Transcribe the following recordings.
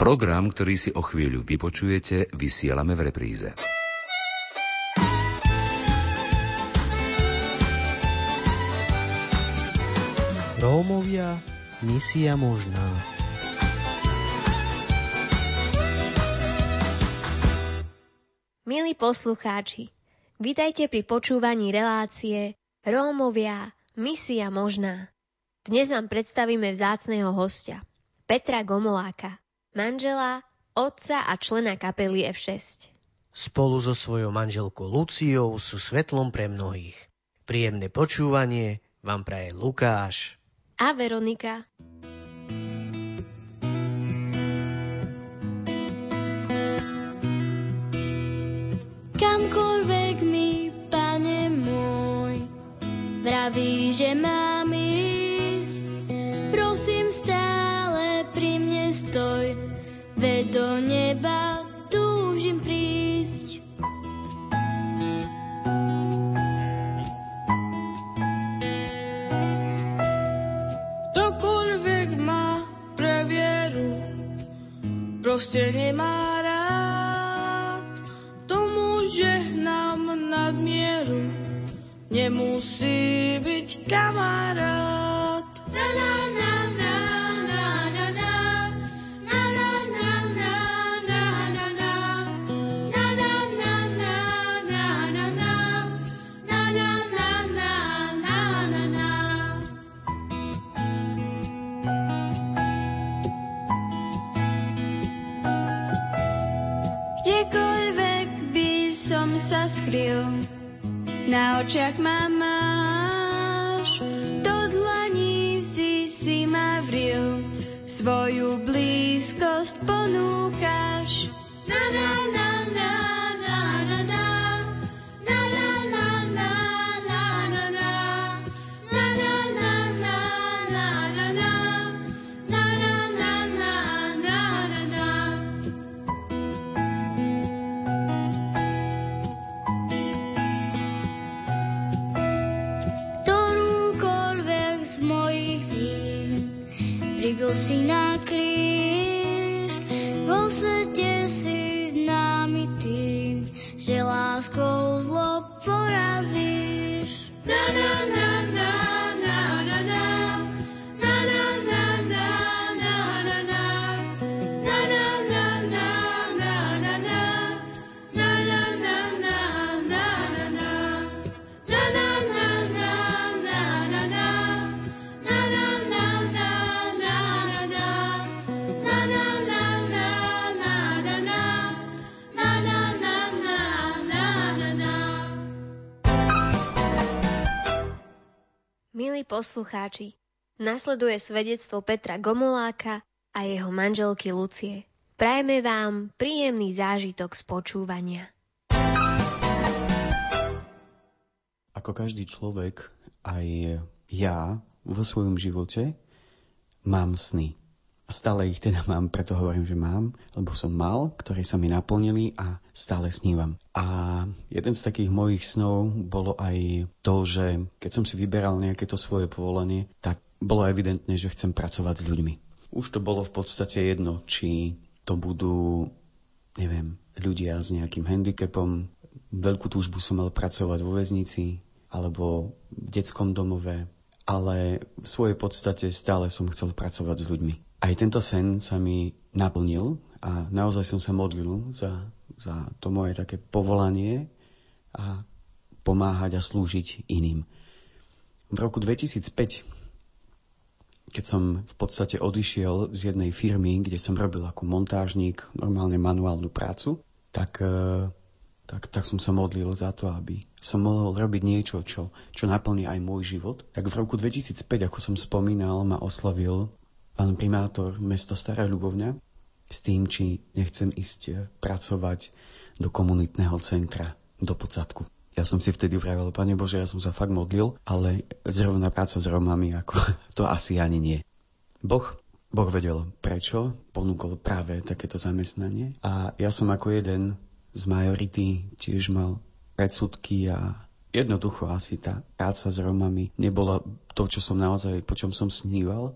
Program, ktorý si o chvíľu vypočujete, vysielame v repríze. Rómovia, misia možná. Milí poslucháči, vitajte pri počúvaní relácie Rómovia, misia možná. Dnes vám predstavíme vzácného hostia, Petra Gomoláka, manžela, otca a člena kapely F6. Spolu so svojou manželkou Luciou sú svetlom pre mnohých. Príjemné počúvanie vám praje Lukáš a Veronika. Kamkoľvek mi, pane môj, vraví, že mám ísť, prosím stále do neba túžim prísť. Ktokoľvek má pre vieru, proste nemá skryl, na očiach ma máš, do dlaní si si ma vril, svoju blízkosť ponúkaš. Na, na, na, na. Poslucháči, nasleduje svedectvo Petra Gomoláka a jeho manželky Lucie. Prajeme vám príjemný zážitok z počúvania. Ako každý človek, aj ja vo svojom živote mám sny. A stále ich teda mám, preto hovorím, že mám, lebo som mal, ktoré sa mi naplnili a stále snívam. A jeden z takých mojich snov bolo aj to, že keď som si vyberal nejaké to svoje povolenie, tak bolo evidentné, že chcem pracovať s ľuďmi. Už to bolo v podstate jedno, či to budú, neviem, ľudia s nejakým handicapom. Veľkú túžbu som mal pracovať vo väznici alebo v detskom domove, ale v svojej podstate stále som chcel pracovať s ľuďmi. Aj tento sen sa mi naplnil a naozaj som sa modlil za, za to moje také povolanie a pomáhať a slúžiť iným. V roku 2005, keď som v podstate odišiel z jednej firmy, kde som robil ako montážnik, normálne manuálnu prácu, tak, eh, tak, tak som sa modlil za to, aby som mohol robiť niečo, čo, čo naplní aj môj život. Tak v roku 2005, ako som spomínal, ma oslavil pán primátor mesta Stará Ľubovňa s tým, či nechcem ísť eh, pracovať do komunitného centra, do Podsatku. Ja som si vtedy vravel, Pane Bože, ja som sa fakt modlil, ale zrovna práca s Romami, ako to asi ani nie. Boh, boh vedel, prečo ponúkol práve takéto zamestnanie a ja som ako jeden z majority tiež mal predsudky a jednoducho asi tá práca s Romami nebola to, čo som naozaj, po čom som sníval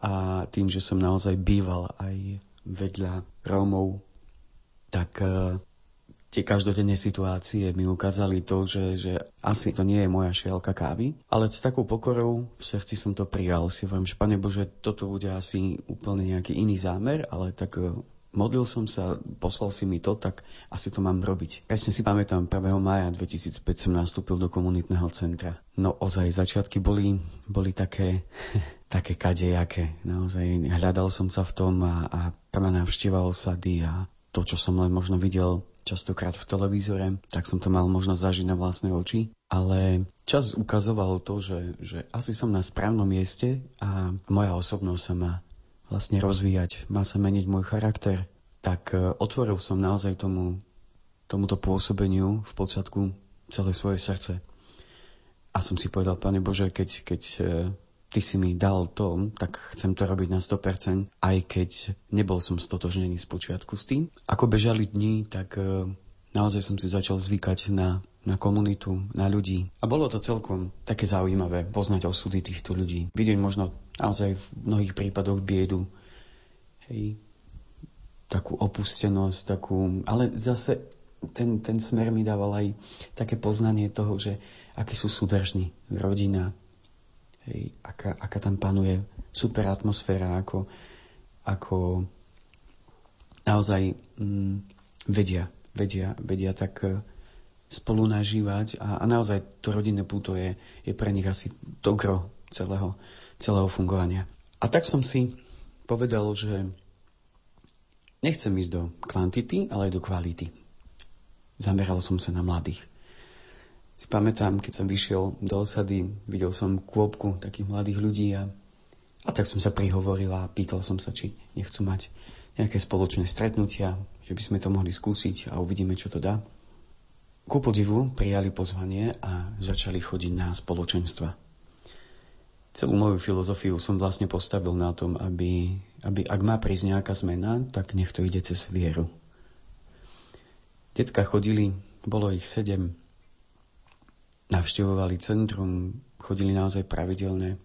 a tým, že som naozaj býval aj vedľa Rómov, tak e, tie každodenné situácie mi ukázali to, že, že asi to nie je moja šielka kávy, ale s takou pokorou v srdci som to prijal. Si hovorím, že Pane Bože, toto bude asi úplne nejaký iný zámer, ale tak e, modlil som sa, poslal si mi to, tak asi to mám robiť. Presne si pamätám, 1. maja 2005 som nastúpil do komunitného centra. No ozaj, začiatky boli, boli také, také kadejaké. Naozaj hľadal som sa v tom a, a prvá návšteva osady a to, čo som len možno videl častokrát v televízore, tak som to mal možnosť zažiť na vlastné oči. Ale čas ukazoval to, že, že asi som na správnom mieste a moja osobnosť sa má vlastne rozvíjať, má sa meniť môj charakter, tak e, otvoril som naozaj tomu, tomuto pôsobeniu v podstate celé svoje srdce. A som si povedal, Pane Bože, keď, keď e, Ty si mi dal to, tak chcem to robiť na 100%, aj keď nebol som stotožnený z počiatku s tým. Ako bežali dni, tak e, naozaj som si začal zvykať na, na komunitu, na ľudí. A bolo to celkom také zaujímavé poznať osudy týchto ľudí. Vidieť možno naozaj v mnohých prípadoch biedu, hej, takú opustenosť, takú... Ale zase ten, ten smer mi dával aj také poznanie toho, že akí sú súdržní, rodina, hej, aká, aká tam panuje super atmosféra, ako, ako naozaj mm, vedia vedia, vedia tak e, spolu nažívať a, a naozaj to rodinné púto je, je pre nich asi to gro celého, celého fungovania. A tak som si povedal, že nechcem ísť do kvantity, ale aj do kvality. Zameral som sa na mladých. Si pamätám, keď som vyšiel do osady, videl som kôpku takých mladých ľudí a, a tak som sa prihovoril a pýtal som sa, či nechcú mať nejaké spoločné stretnutia, že by sme to mohli skúsiť a uvidíme, čo to dá. Ku podivu prijali pozvanie a začali chodiť na spoločenstva. Celú moju filozofiu som vlastne postavil na tom, aby, aby ak má prísť nejaká zmena, tak nech to ide cez vieru. Decka chodili, bolo ich sedem, navštevovali centrum, chodili naozaj pravidelne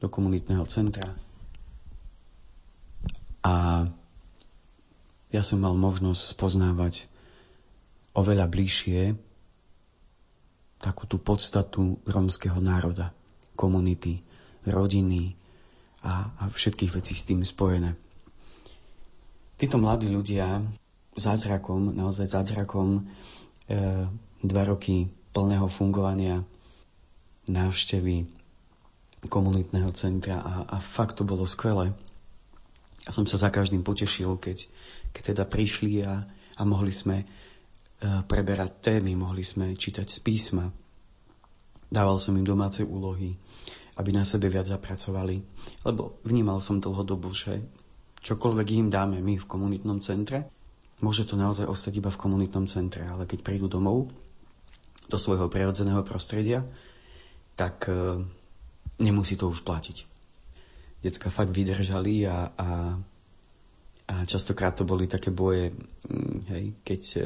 do komunitného centra. A ja som mal možnosť spoznávať oveľa bližšie takú tú podstatu rómskeho národa, komunity, rodiny a, a všetkých vecí s tým spojené. Títo mladí ľudia zázrakom, naozaj zázrakom, e, dva roky plného fungovania, návštevy komunitného centra a, a fakt to bolo skvelé. Ja som sa za každým potešil, keď, keď teda prišli a, a mohli sme uh, preberať témy, mohli sme čítať z písma. Dával som im domáce úlohy, aby na sebe viac zapracovali, lebo vnímal som dlhodobo, že čokoľvek im dáme my v komunitnom centre, môže to naozaj ostať iba v komunitnom centre, ale keď prídu domov do svojho prirodzeného prostredia, tak uh, nemusí to už platiť. Decka fakt vydržali a, a a častokrát to boli také boje, mm, hej, keď e,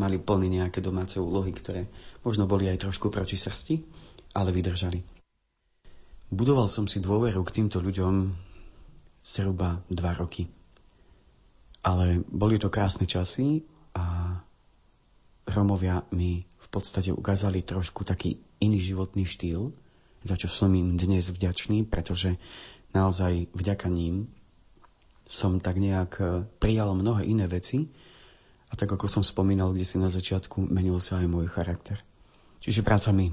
mali plný nejaké domáce úlohy, ktoré možno boli aj trošku proti srsti, ale vydržali. Budoval som si dôveru k týmto ľuďom zhruba dva roky. Ale boli to krásne časy a Romovia mi v podstate ukázali trošku taký iný životný štýl, za čo som im dnes vďačný, pretože naozaj vďaka ním som tak nejak e, prijal mnohé iné veci a tak ako som spomínal kde si na začiatku, menil sa aj môj charakter. Čiže práca mi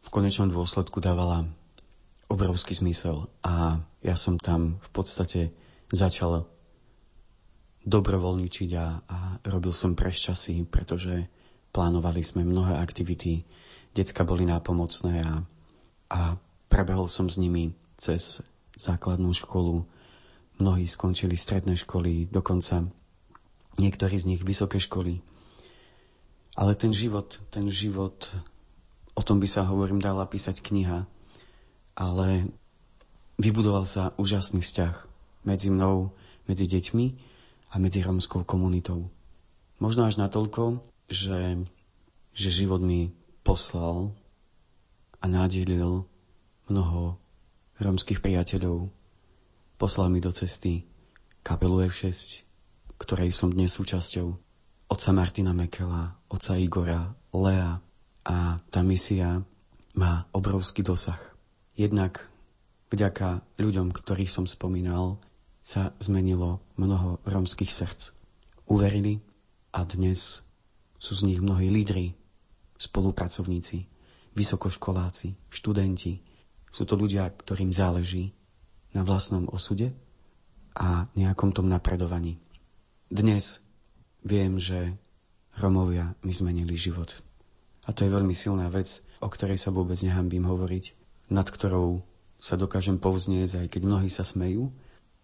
v konečnom dôsledku dávala obrovský zmysel a ja som tam v podstate začal dobrovoľničiť a, a robil som prešťasy, pretože plánovali sme mnohé aktivity, decka boli nápomocné a, a prebehol som s nimi cez základnú školu, Mnohí skončili stredné školy, dokonca niektorí z nich vysoké školy. Ale ten život, ten život, o tom by sa, hovorím, dala písať kniha, ale vybudoval sa úžasný vzťah medzi mnou, medzi deťmi a medzi romskou komunitou. Možno až natoľko, že, že život mi poslal a nádelil mnoho romských priateľov, poslal mi do cesty kapelu F6, ktorej som dnes súčasťou, otca Martina Mekela, otca Igora, Lea a tá misia má obrovský dosah. Jednak vďaka ľuďom, ktorých som spomínal, sa zmenilo mnoho romských srdc. Uverili a dnes sú z nich mnohí lídry, spolupracovníci, vysokoškoláci, študenti. Sú to ľudia, ktorým záleží na vlastnom osude a nejakom tom napredovaní. Dnes viem, že Romovia mi zmenili život. A to je veľmi silná vec, o ktorej sa vôbec nehambím hovoriť, nad ktorou sa dokážem povznieť, aj keď mnohí sa smejú,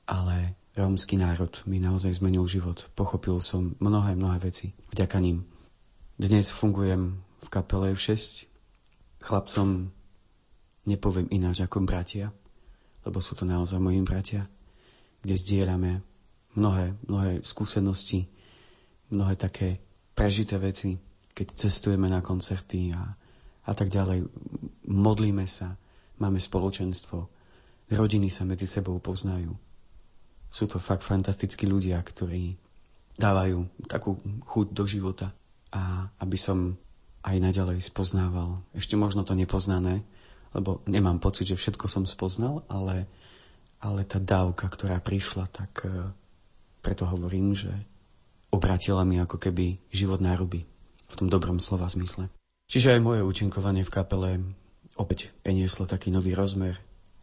ale rómsky národ mi naozaj zmenil život. Pochopil som mnohé, mnohé veci vďaka ním. Dnes fungujem v kapele 6. Chlapcom nepoviem ináč ako bratia, lebo sú to naozaj moji bratia, kde zdieľame mnohé, mnohé skúsenosti, mnohé také prežité veci, keď cestujeme na koncerty a, a tak ďalej. Modlíme sa, máme spoločenstvo, rodiny sa medzi sebou poznajú. Sú to fakt fantastickí ľudia, ktorí dávajú takú chuť do života a aby som aj naďalej spoznával ešte možno to nepoznané, lebo nemám pocit, že všetko som spoznal, ale, ale tá dávka, ktorá prišla, tak preto hovorím, že obratila mi ako keby život na ruby. V tom dobrom slova zmysle. Čiže aj moje účinkovanie v kapele opäť prenieslo taký nový rozmer.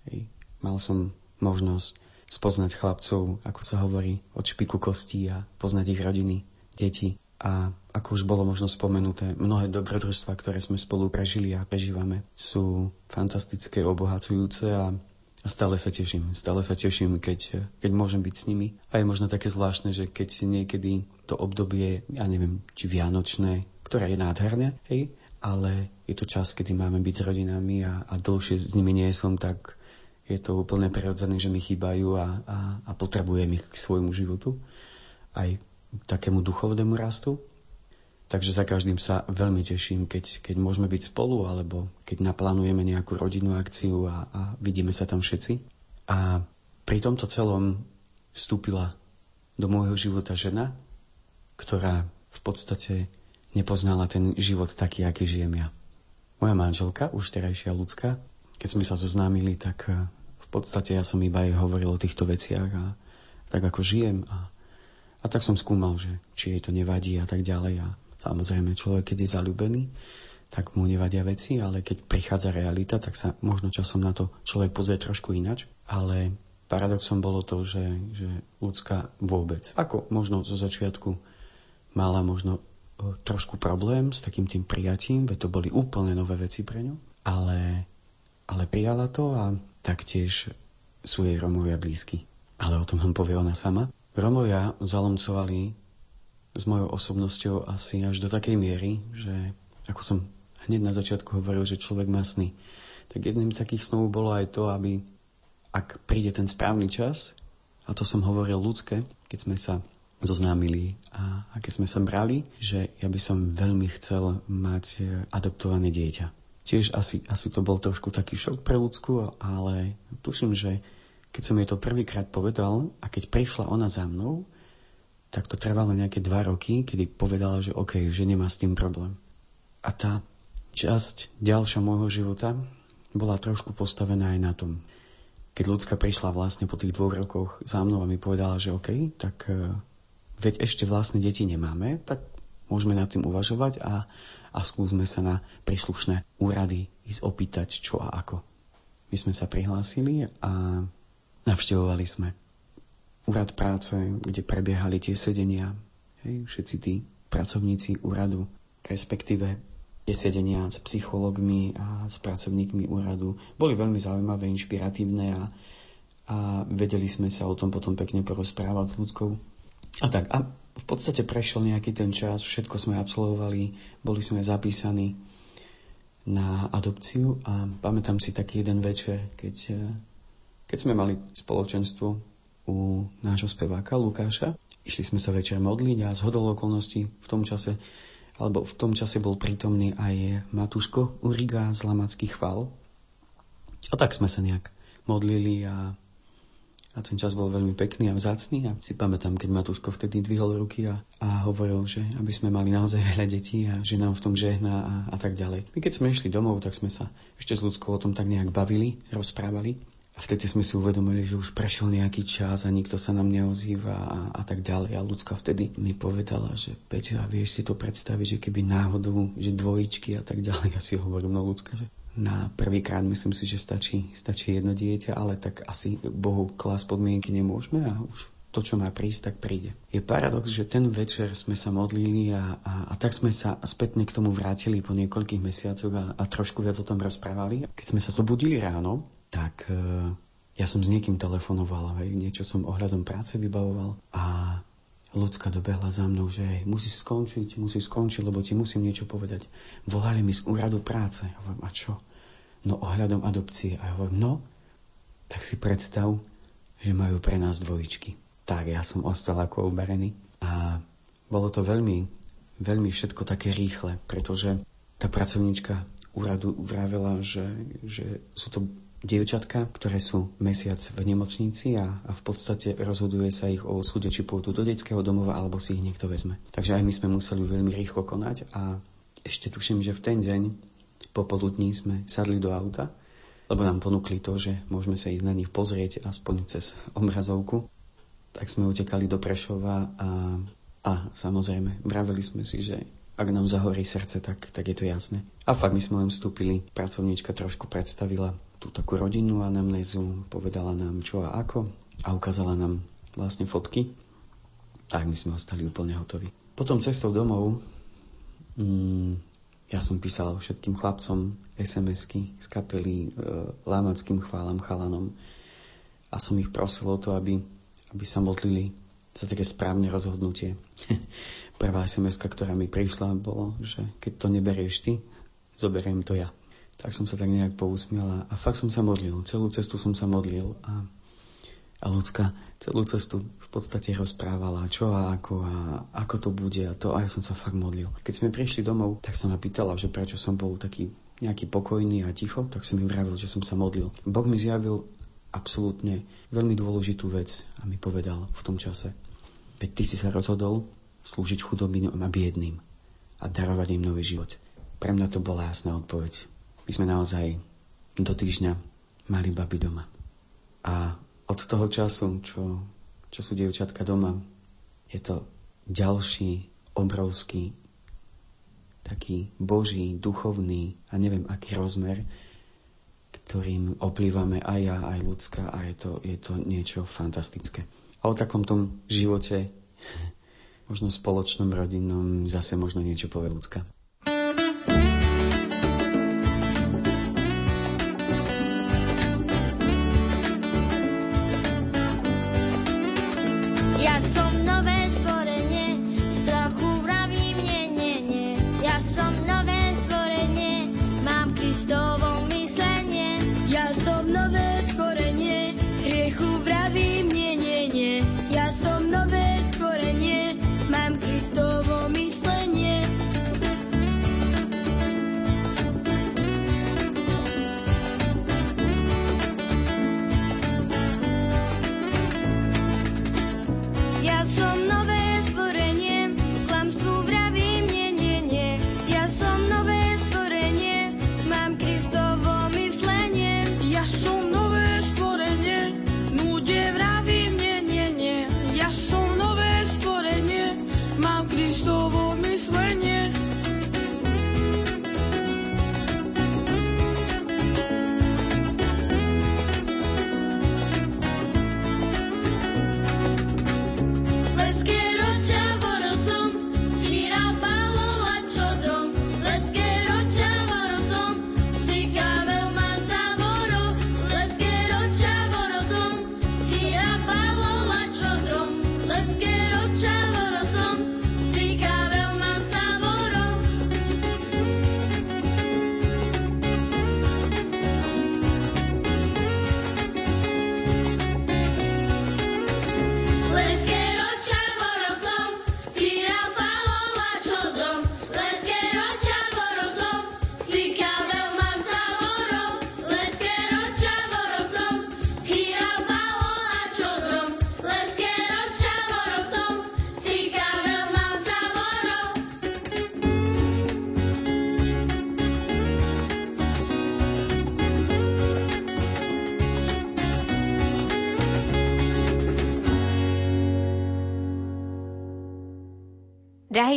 Hej. Mal som možnosť spoznať chlapcov, ako sa hovorí, od špiku kostí a poznať ich rodiny, deti. A ako už bolo možno spomenuté, mnohé dobrodružstva, ktoré sme spolu prežili a prežívame, sú fantastické, obohacujúce a a stále sa teším, stále sa teším, keď, keď môžem byť s nimi. A je možno také zvláštne, že keď niekedy to obdobie, ja neviem, či vianočné, ktoré je nádherné, hej, ale je to čas, kedy máme byť s rodinami a, a dlhšie s nimi nie som, tak je to úplne prirodzené, že mi chýbajú a, a, a potrebujem ich k svojmu životu, aj takému duchovnému rastu. Takže za každým sa veľmi teším, keď, keď môžeme byť spolu, alebo keď naplánujeme nejakú rodinnú akciu a, a vidíme sa tam všetci. A pri tomto celom vstúpila do môjho života žena, ktorá v podstate nepoznala ten život taký, aký žijem ja. Moja manželka, už terajšia ľudská, keď sme sa zoznámili, tak eh, v podstate ja som iba jej hovoril o týchto veciach a tak ako žijem a, a tak som skúmal, že či jej to nevadí a tak ďalej a Samozrejme, človek, keď je zalúbený, tak mu nevadia veci, ale keď prichádza realita, tak sa možno časom na to človek pozrie trošku inač. Ale paradoxom bolo to, že, že ľudská vôbec, ako možno zo začiatku mala možno trošku problém s takým tým prijatím, veď to boli úplne nové veci pre ňu, ale, ale prijala to a taktiež sú jej Romovia blízky. Ale o tom vám povie ona sama. Romovia zalomcovali s mojou osobnosťou asi až do takej miery, že ako som hneď na začiatku hovoril, že človek má sny, tak jedným z takých snov bolo aj to, aby ak príde ten správny čas, a to som hovoril ľudské, keď sme sa zoznámili a, keď sme sa brali, že ja by som veľmi chcel mať e, adoptované dieťa. Tiež asi, asi to bol trošku taký šok pre ľudskú, ale tuším, že keď som jej to prvýkrát povedal a keď prišla ona za mnou, tak to trvalo nejaké dva roky, kedy povedala, že OK, že nemá s tým problém. A tá časť ďalšia môjho života bola trošku postavená aj na tom. Keď ľudská prišla vlastne po tých dvoch rokoch za mnou a mi povedala, že OK, tak uh, veď ešte vlastne deti nemáme, tak môžeme nad tým uvažovať a, a skúsme sa na príslušné úrady ísť opýtať, čo a ako. My sme sa prihlásili a navštevovali sme úrad práce, kde prebiehali tie sedenia, hej, všetci tí pracovníci úradu, respektíve tie sedenia s psychológmi a s pracovníkmi úradu boli veľmi zaujímavé, inšpiratívne a, a vedeli sme sa o tom potom pekne porozprávať s ľudskou. A tak, a v podstate prešiel nejaký ten čas, všetko sme absolvovali, boli sme zapísaní na adopciu a pamätám si taký jeden večer, keď, keď sme mali spoločenstvo u nášho speváka Lukáša. Išli sme sa večer modliť a z hodol okolností v tom čase, alebo v tom čase bol prítomný aj Matuško Uriga z Lamackých chvál. A tak sme sa nejak modlili a, a ten čas bol veľmi pekný a vzácný a si pamätám, keď Matúško vtedy dvihol ruky a, a hovoril, že aby sme mali naozaj veľa detí a že nám v tom žehná a, a tak ďalej. My keď sme išli domov, tak sme sa ešte s ľudskou o tom tak nejak bavili, rozprávali. A vtedy sme si uvedomili, že už prešiel nejaký čas a nikto sa nám neozýva a, a tak ďalej. A ľudská vtedy mi povedala, že Peťo, a vieš si to predstaviť, že keby náhodou, že dvojičky a tak ďalej. Ja si hovorím, no ľudská, že na prvýkrát myslím si, že stačí, stačí jedno dieťa, ale tak asi Bohu klas podmienky nemôžeme a už to, čo má prísť, tak príde. Je paradox, že ten večer sme sa modlili a, a, a tak sme sa spätne k tomu vrátili po niekoľkých mesiacoch a, a trošku viac o tom rozprávali. Keď sme sa zobudili ráno, tak e, ja som s niekým telefonoval, hej, niečo som ohľadom práce vybavoval a ľudská dobehla za mnou, že musíš skončiť, musíš skončiť, lebo ti musím niečo povedať. Volali mi z úradu práce. Ja hovorím, a čo? No ohľadom adopcie. A ja hovorím, no, tak si predstav, že majú pre nás dvojičky. Tak ja som ostal ako uberený. A bolo to veľmi, veľmi všetko také rýchle, pretože tá pracovníčka úradu vravela, že, že sú to dievčatka, ktoré sú mesiac v nemocnici a, a v podstate rozhoduje sa ich o súde, či pôjdu do detského domova, alebo si ich niekto vezme. Takže aj my sme museli veľmi rýchlo konať a ešte tuším, že v ten deň popoludní sme sadli do auta, lebo nám ponúkli to, že môžeme sa ísť na nich pozrieť aspoň cez obrazovku. Tak sme utekali do Prešova a, a samozrejme vraveli sme si, že ak nám zahorí srdce, tak, tak je to jasné. A fakt my sme len vstúpili, pracovníčka trošku predstavila tú takú rodinnú anamnézu, povedala nám čo a ako a ukázala nám vlastne fotky. Tak my sme ostali úplne hotoví. Potom cestou domov mm, ja som písal všetkým chlapcom SMS-ky z kapely e, lámackým chválam chalanom a som ich prosil o to, aby, aby sa modlili za také správne rozhodnutie. Prvá sms ktorá mi prišla, bolo, že keď to neberieš ty, zoberiem to ja. Tak som sa tak nejak pousmiela a fakt som sa modlil. Celú cestu som sa modlil a, a ľudská celú cestu v podstate rozprávala, čo a ako a ako to bude a to a ja som sa fakt modlil. Keď sme prišli domov, tak som ma pýtala, že prečo som bol taký nejaký pokojný a ticho, tak som mi vravil, že som sa modlil. Boh mi zjavil absolútne veľmi dôležitú vec a mi povedal v tom čase. Veď ty si sa rozhodol slúžiť chudobným a biedným a darovať im nový život. Pre mňa to bola jasná odpoveď. My sme naozaj do týždňa mali baby doma. A od toho času, čo, čo sú dievčatka doma, je to ďalší obrovský taký boží, duchovný a neviem aký rozmer, ktorým oplývame aj ja, aj ľudská a je to, je to niečo fantastické. A o takom tom živote možno spoločnom, rodinnom, zase možno niečo povie ľudská. Drahí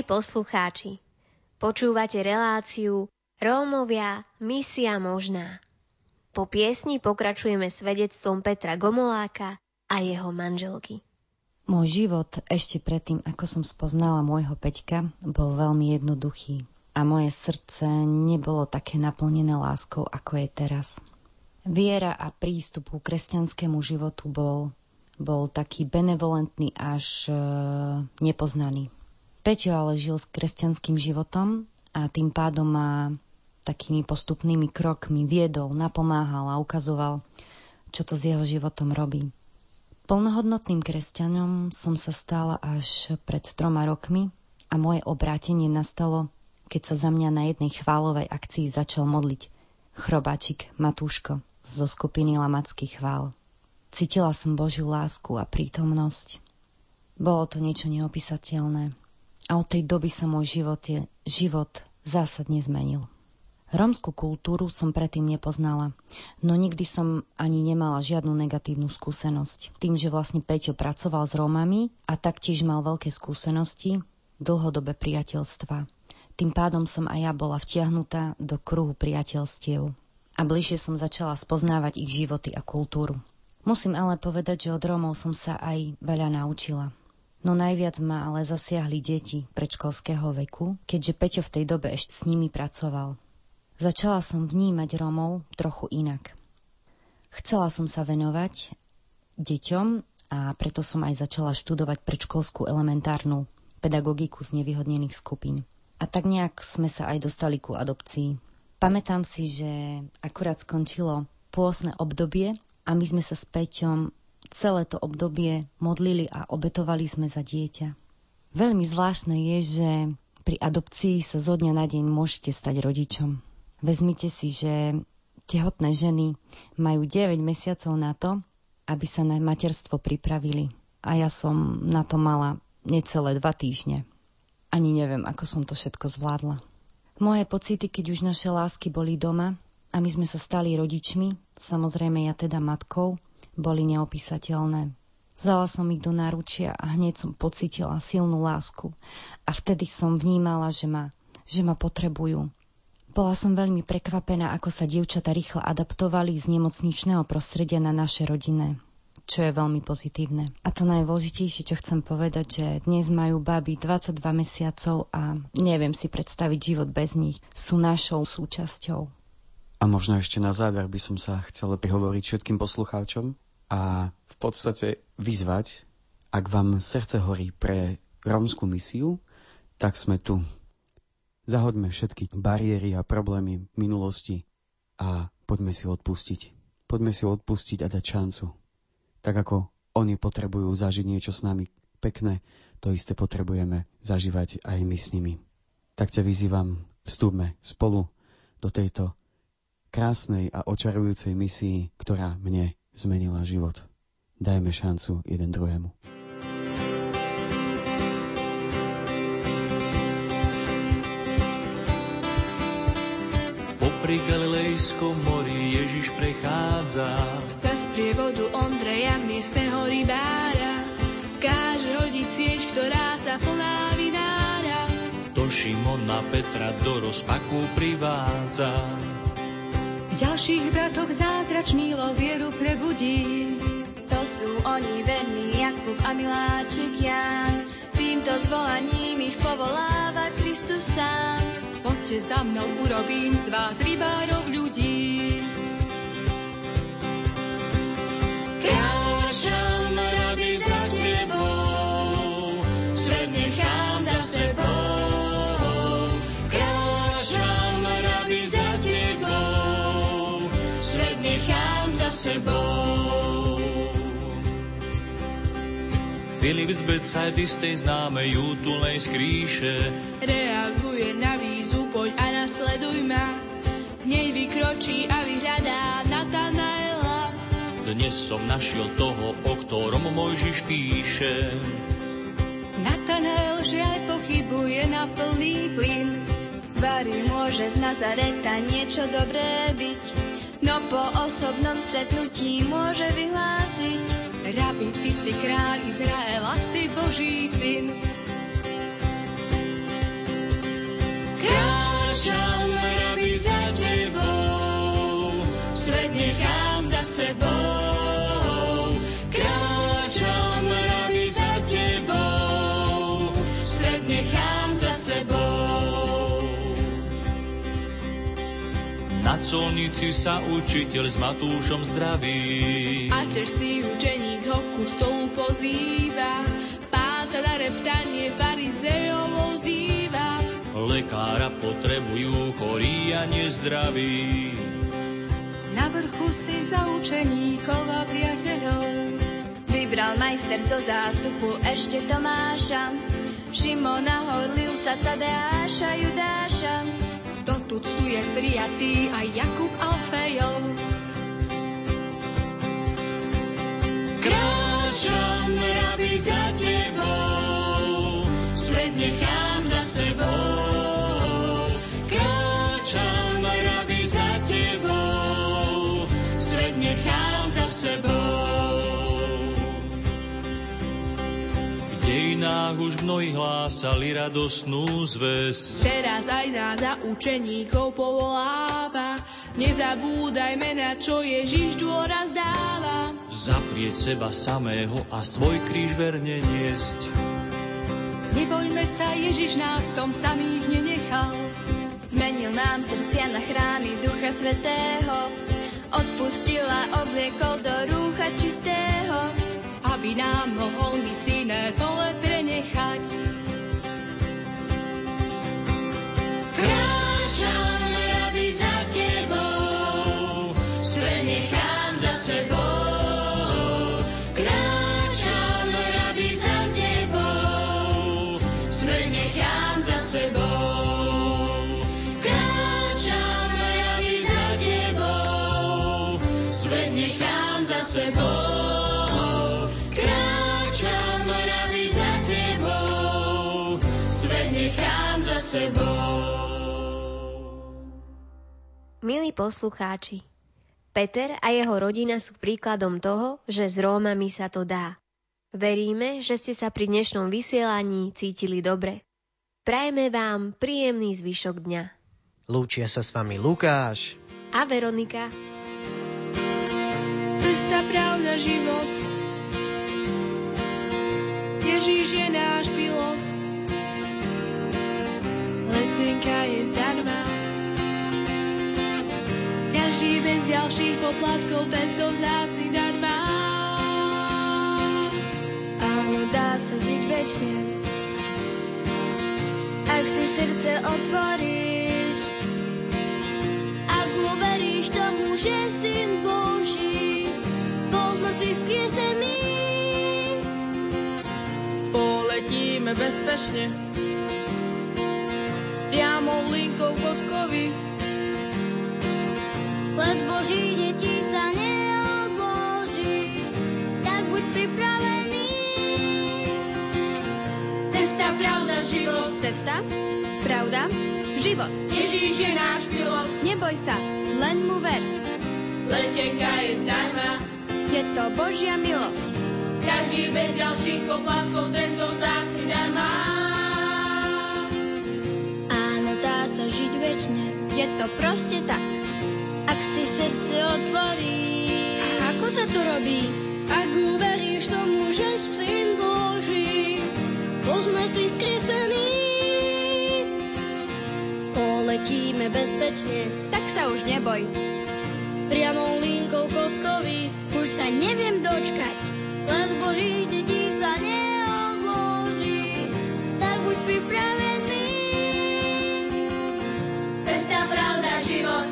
poslucháči, počúvate reláciu Rómovia, misia možná. Po piesni pokračujeme svedectvom Petra Gomoláka a jeho manželky. Môj život ešte predtým, ako som spoznala môjho Peťka, bol veľmi jednoduchý a moje srdce nebolo také naplnené láskou, ako je teraz. Viera a prístup ku kresťanskému životu bol, bol taký benevolentný až e, nepoznaný. Peťo ale žil s kresťanským životom a tým pádom ma takými postupnými krokmi viedol, napomáhal a ukazoval, čo to s jeho životom robí. Plnohodnotným kresťanom som sa stala až pred troma rokmi a moje obrátenie nastalo, keď sa za mňa na jednej chválovej akcii začal modliť chrobáčik Matúško zo skupiny Lamacký chvál. Cítila som Božiu lásku a prítomnosť. Bolo to niečo neopísateľné a od tej doby sa môj život, je, život zásadne zmenil. Rómskú kultúru som predtým nepoznala, no nikdy som ani nemala žiadnu negatívnu skúsenosť. Tým, že vlastne Peťo pracoval s Rómami a taktiež mal veľké skúsenosti, dlhodobé priateľstva. Tým pádom som aj ja bola vtiahnutá do kruhu priateľstiev. A bližšie som začala spoznávať ich životy a kultúru. Musím ale povedať, že od Rómov som sa aj veľa naučila. No najviac ma ale zasiahli deti predškolského veku, keďže Peťo v tej dobe ešte s nimi pracoval. Začala som vnímať Rómov trochu inak. Chcela som sa venovať deťom a preto som aj začala študovať predškolskú elementárnu pedagogiku z nevyhodnených skupín. A tak nejak sme sa aj dostali ku adopcii. Pamätám si, že akurát skončilo pôsne obdobie a my sme sa s Peťom celé to obdobie modlili a obetovali sme za dieťa. Veľmi zvláštne je, že pri adopcii sa zo dňa na deň môžete stať rodičom. Vezmite si, že tehotné ženy majú 9 mesiacov na to, aby sa na materstvo pripravili. A ja som na to mala necelé dva týždne. Ani neviem, ako som to všetko zvládla. Moje pocity, keď už naše lásky boli doma a my sme sa stali rodičmi, samozrejme ja teda matkou, boli neopísateľné. Vzala som ich do náručia a hneď som pocitila silnú lásku. A vtedy som vnímala, že ma, že ma potrebujú. Bola som veľmi prekvapená, ako sa dievčata rýchlo adaptovali z nemocničného prostredia na naše rodinné čo je veľmi pozitívne. A to najdôležitejšie, čo chcem povedať, že dnes majú baby 22 mesiacov a neviem si predstaviť život bez nich. Sú našou súčasťou. A možno ešte na záver by som sa chcel prihovoriť všetkým poslucháčom a v podstate vyzvať, ak vám srdce horí pre rómskú misiu, tak sme tu Zahoďme všetky bariéry a problémy minulosti a poďme si odpustiť. Poďme si odpustiť a dať šancu. Tak ako oni potrebujú zažiť niečo s nami pekné, to isté potrebujeme zažívať aj my s nimi. Tak ťa vyzývam, vstúpme spolu do tejto krásnej a očarujúcej misii, ktorá mne zmenila život. Dajme šancu jeden druhému. pri Galilejskom mori Ježiš prechádza. Za sprievodu Ondreja, miestneho rybára, káže hodiť sieť, ktorá sa plná vynára. To Šimona Petra do rozpaku privádza. Ďalších bratov zázračný lo vieru prebudí. To sú oni verní, Jakub a Miláčik Jan. Týmto zvolaním ich povoláva Kristus sám. Poďte za mnou, urobím z vás rybárov ľudí. Sebou. Filip z Becajdy z tej známej útulnej skríše reaguje na nasleduj ma. Nej vykročí a vyhľadá Natanaela. Dnes som našiel toho, o ktorom Mojžiš píše. Natanael žiaľ pochybuje na plný plyn. Vary môže z Nazareta niečo dobré byť, No po osobnom stretnutí môže vyhlásiť Rabi, ty si kráľ Izraela, si Boží syn. Krášam, rabi, za tebou, svet nechám za sebou. Colnici sa učiteľ s Matúšom zdraví. A čerstvý učeník ho ku stolu pozýva, pán sa na reptanie farizejov ozýva. Lekára potrebujú chorí a nezdraví. Na vrchu si za učeníkov a priateľov vybral majster zo zástupu ešte Tomáša, Šimona Horlivca, Tadeáša, Judáša. Tu je prijatý aj Jakub Alfejov. Kráčam, rabi, za dejinách už mnohí hlásali radosnú zväz. Teraz aj nás za učeníkov povoláva, nezabúdajme na čo Ježiš dôraz dáva. Zaprieť seba samého a svoj kríž verne niesť. Nebojme sa, Ježiš nás v tom samých nenechal. Zmenil nám srdcia na chrámy Ducha Svetého. Odpustil a obliekol do rúcha čistého. Aby nám mohol misijné pole prenechať. Kráčam, rabi, za tebou, svet nechám za sebou. Kráčam, rabi, za tebou, svet nechám za sebou. Kráčam, rabi, za tebou, svet nechám za sebou. Sebou. Milí poslucháči, Peter a jeho rodina sú príkladom toho, že s Rómami sa to dá. Veríme, že ste sa pri dnešnom vysielaní cítili dobre. Prajeme vám príjemný zvyšok dňa. Lúčia sa s vami Lukáš. A Veronika. Cesta, pravda, život. Ježíš je náš pilot. Letenka je zdarma. Každý bez ďalších poplatkov tento vzácny dar má. Áno, dá sa žiť večne. Ak si srdce otvoríš, ak uveríš tomu, že syn Boží bol z skriesený. Poletíme bezpečne. Priamou linkou kockovi. Let Boží deti sa neodloží, tak buď pripravený. Cesta, pravda, život, Cesta, pravda, život. Ježíš je náš pilot. Neboj sa, len mu ver. Letenka je zdarma. Je to Božia milosť. Každý bez ďalších poplatkov tento vzácny dar má. Je to proste tak. ak si srdce otvorí. Ako sa to robí? Ak uveríš tomu, že syn Boží bol z mŕtvych skriesený. Poletíme bezpečne, Tak sa už neboj. priamou linkou kockovi. Už sa neviem dočkať,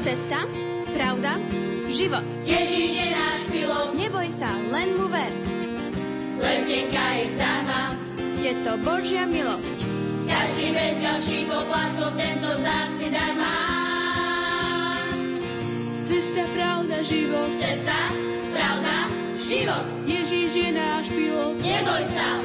Cesta, pravda, život. Ježíš je náš pilot. Neboj sa, len mu ver. Letenka je zdarma. Je to Božia milosť. Každý bez ďalších poplatkov tento vzácny dar má. Cesta, pravda, život. Cesta, pravda, život. Ježíš je náš pilot. Neboj sa,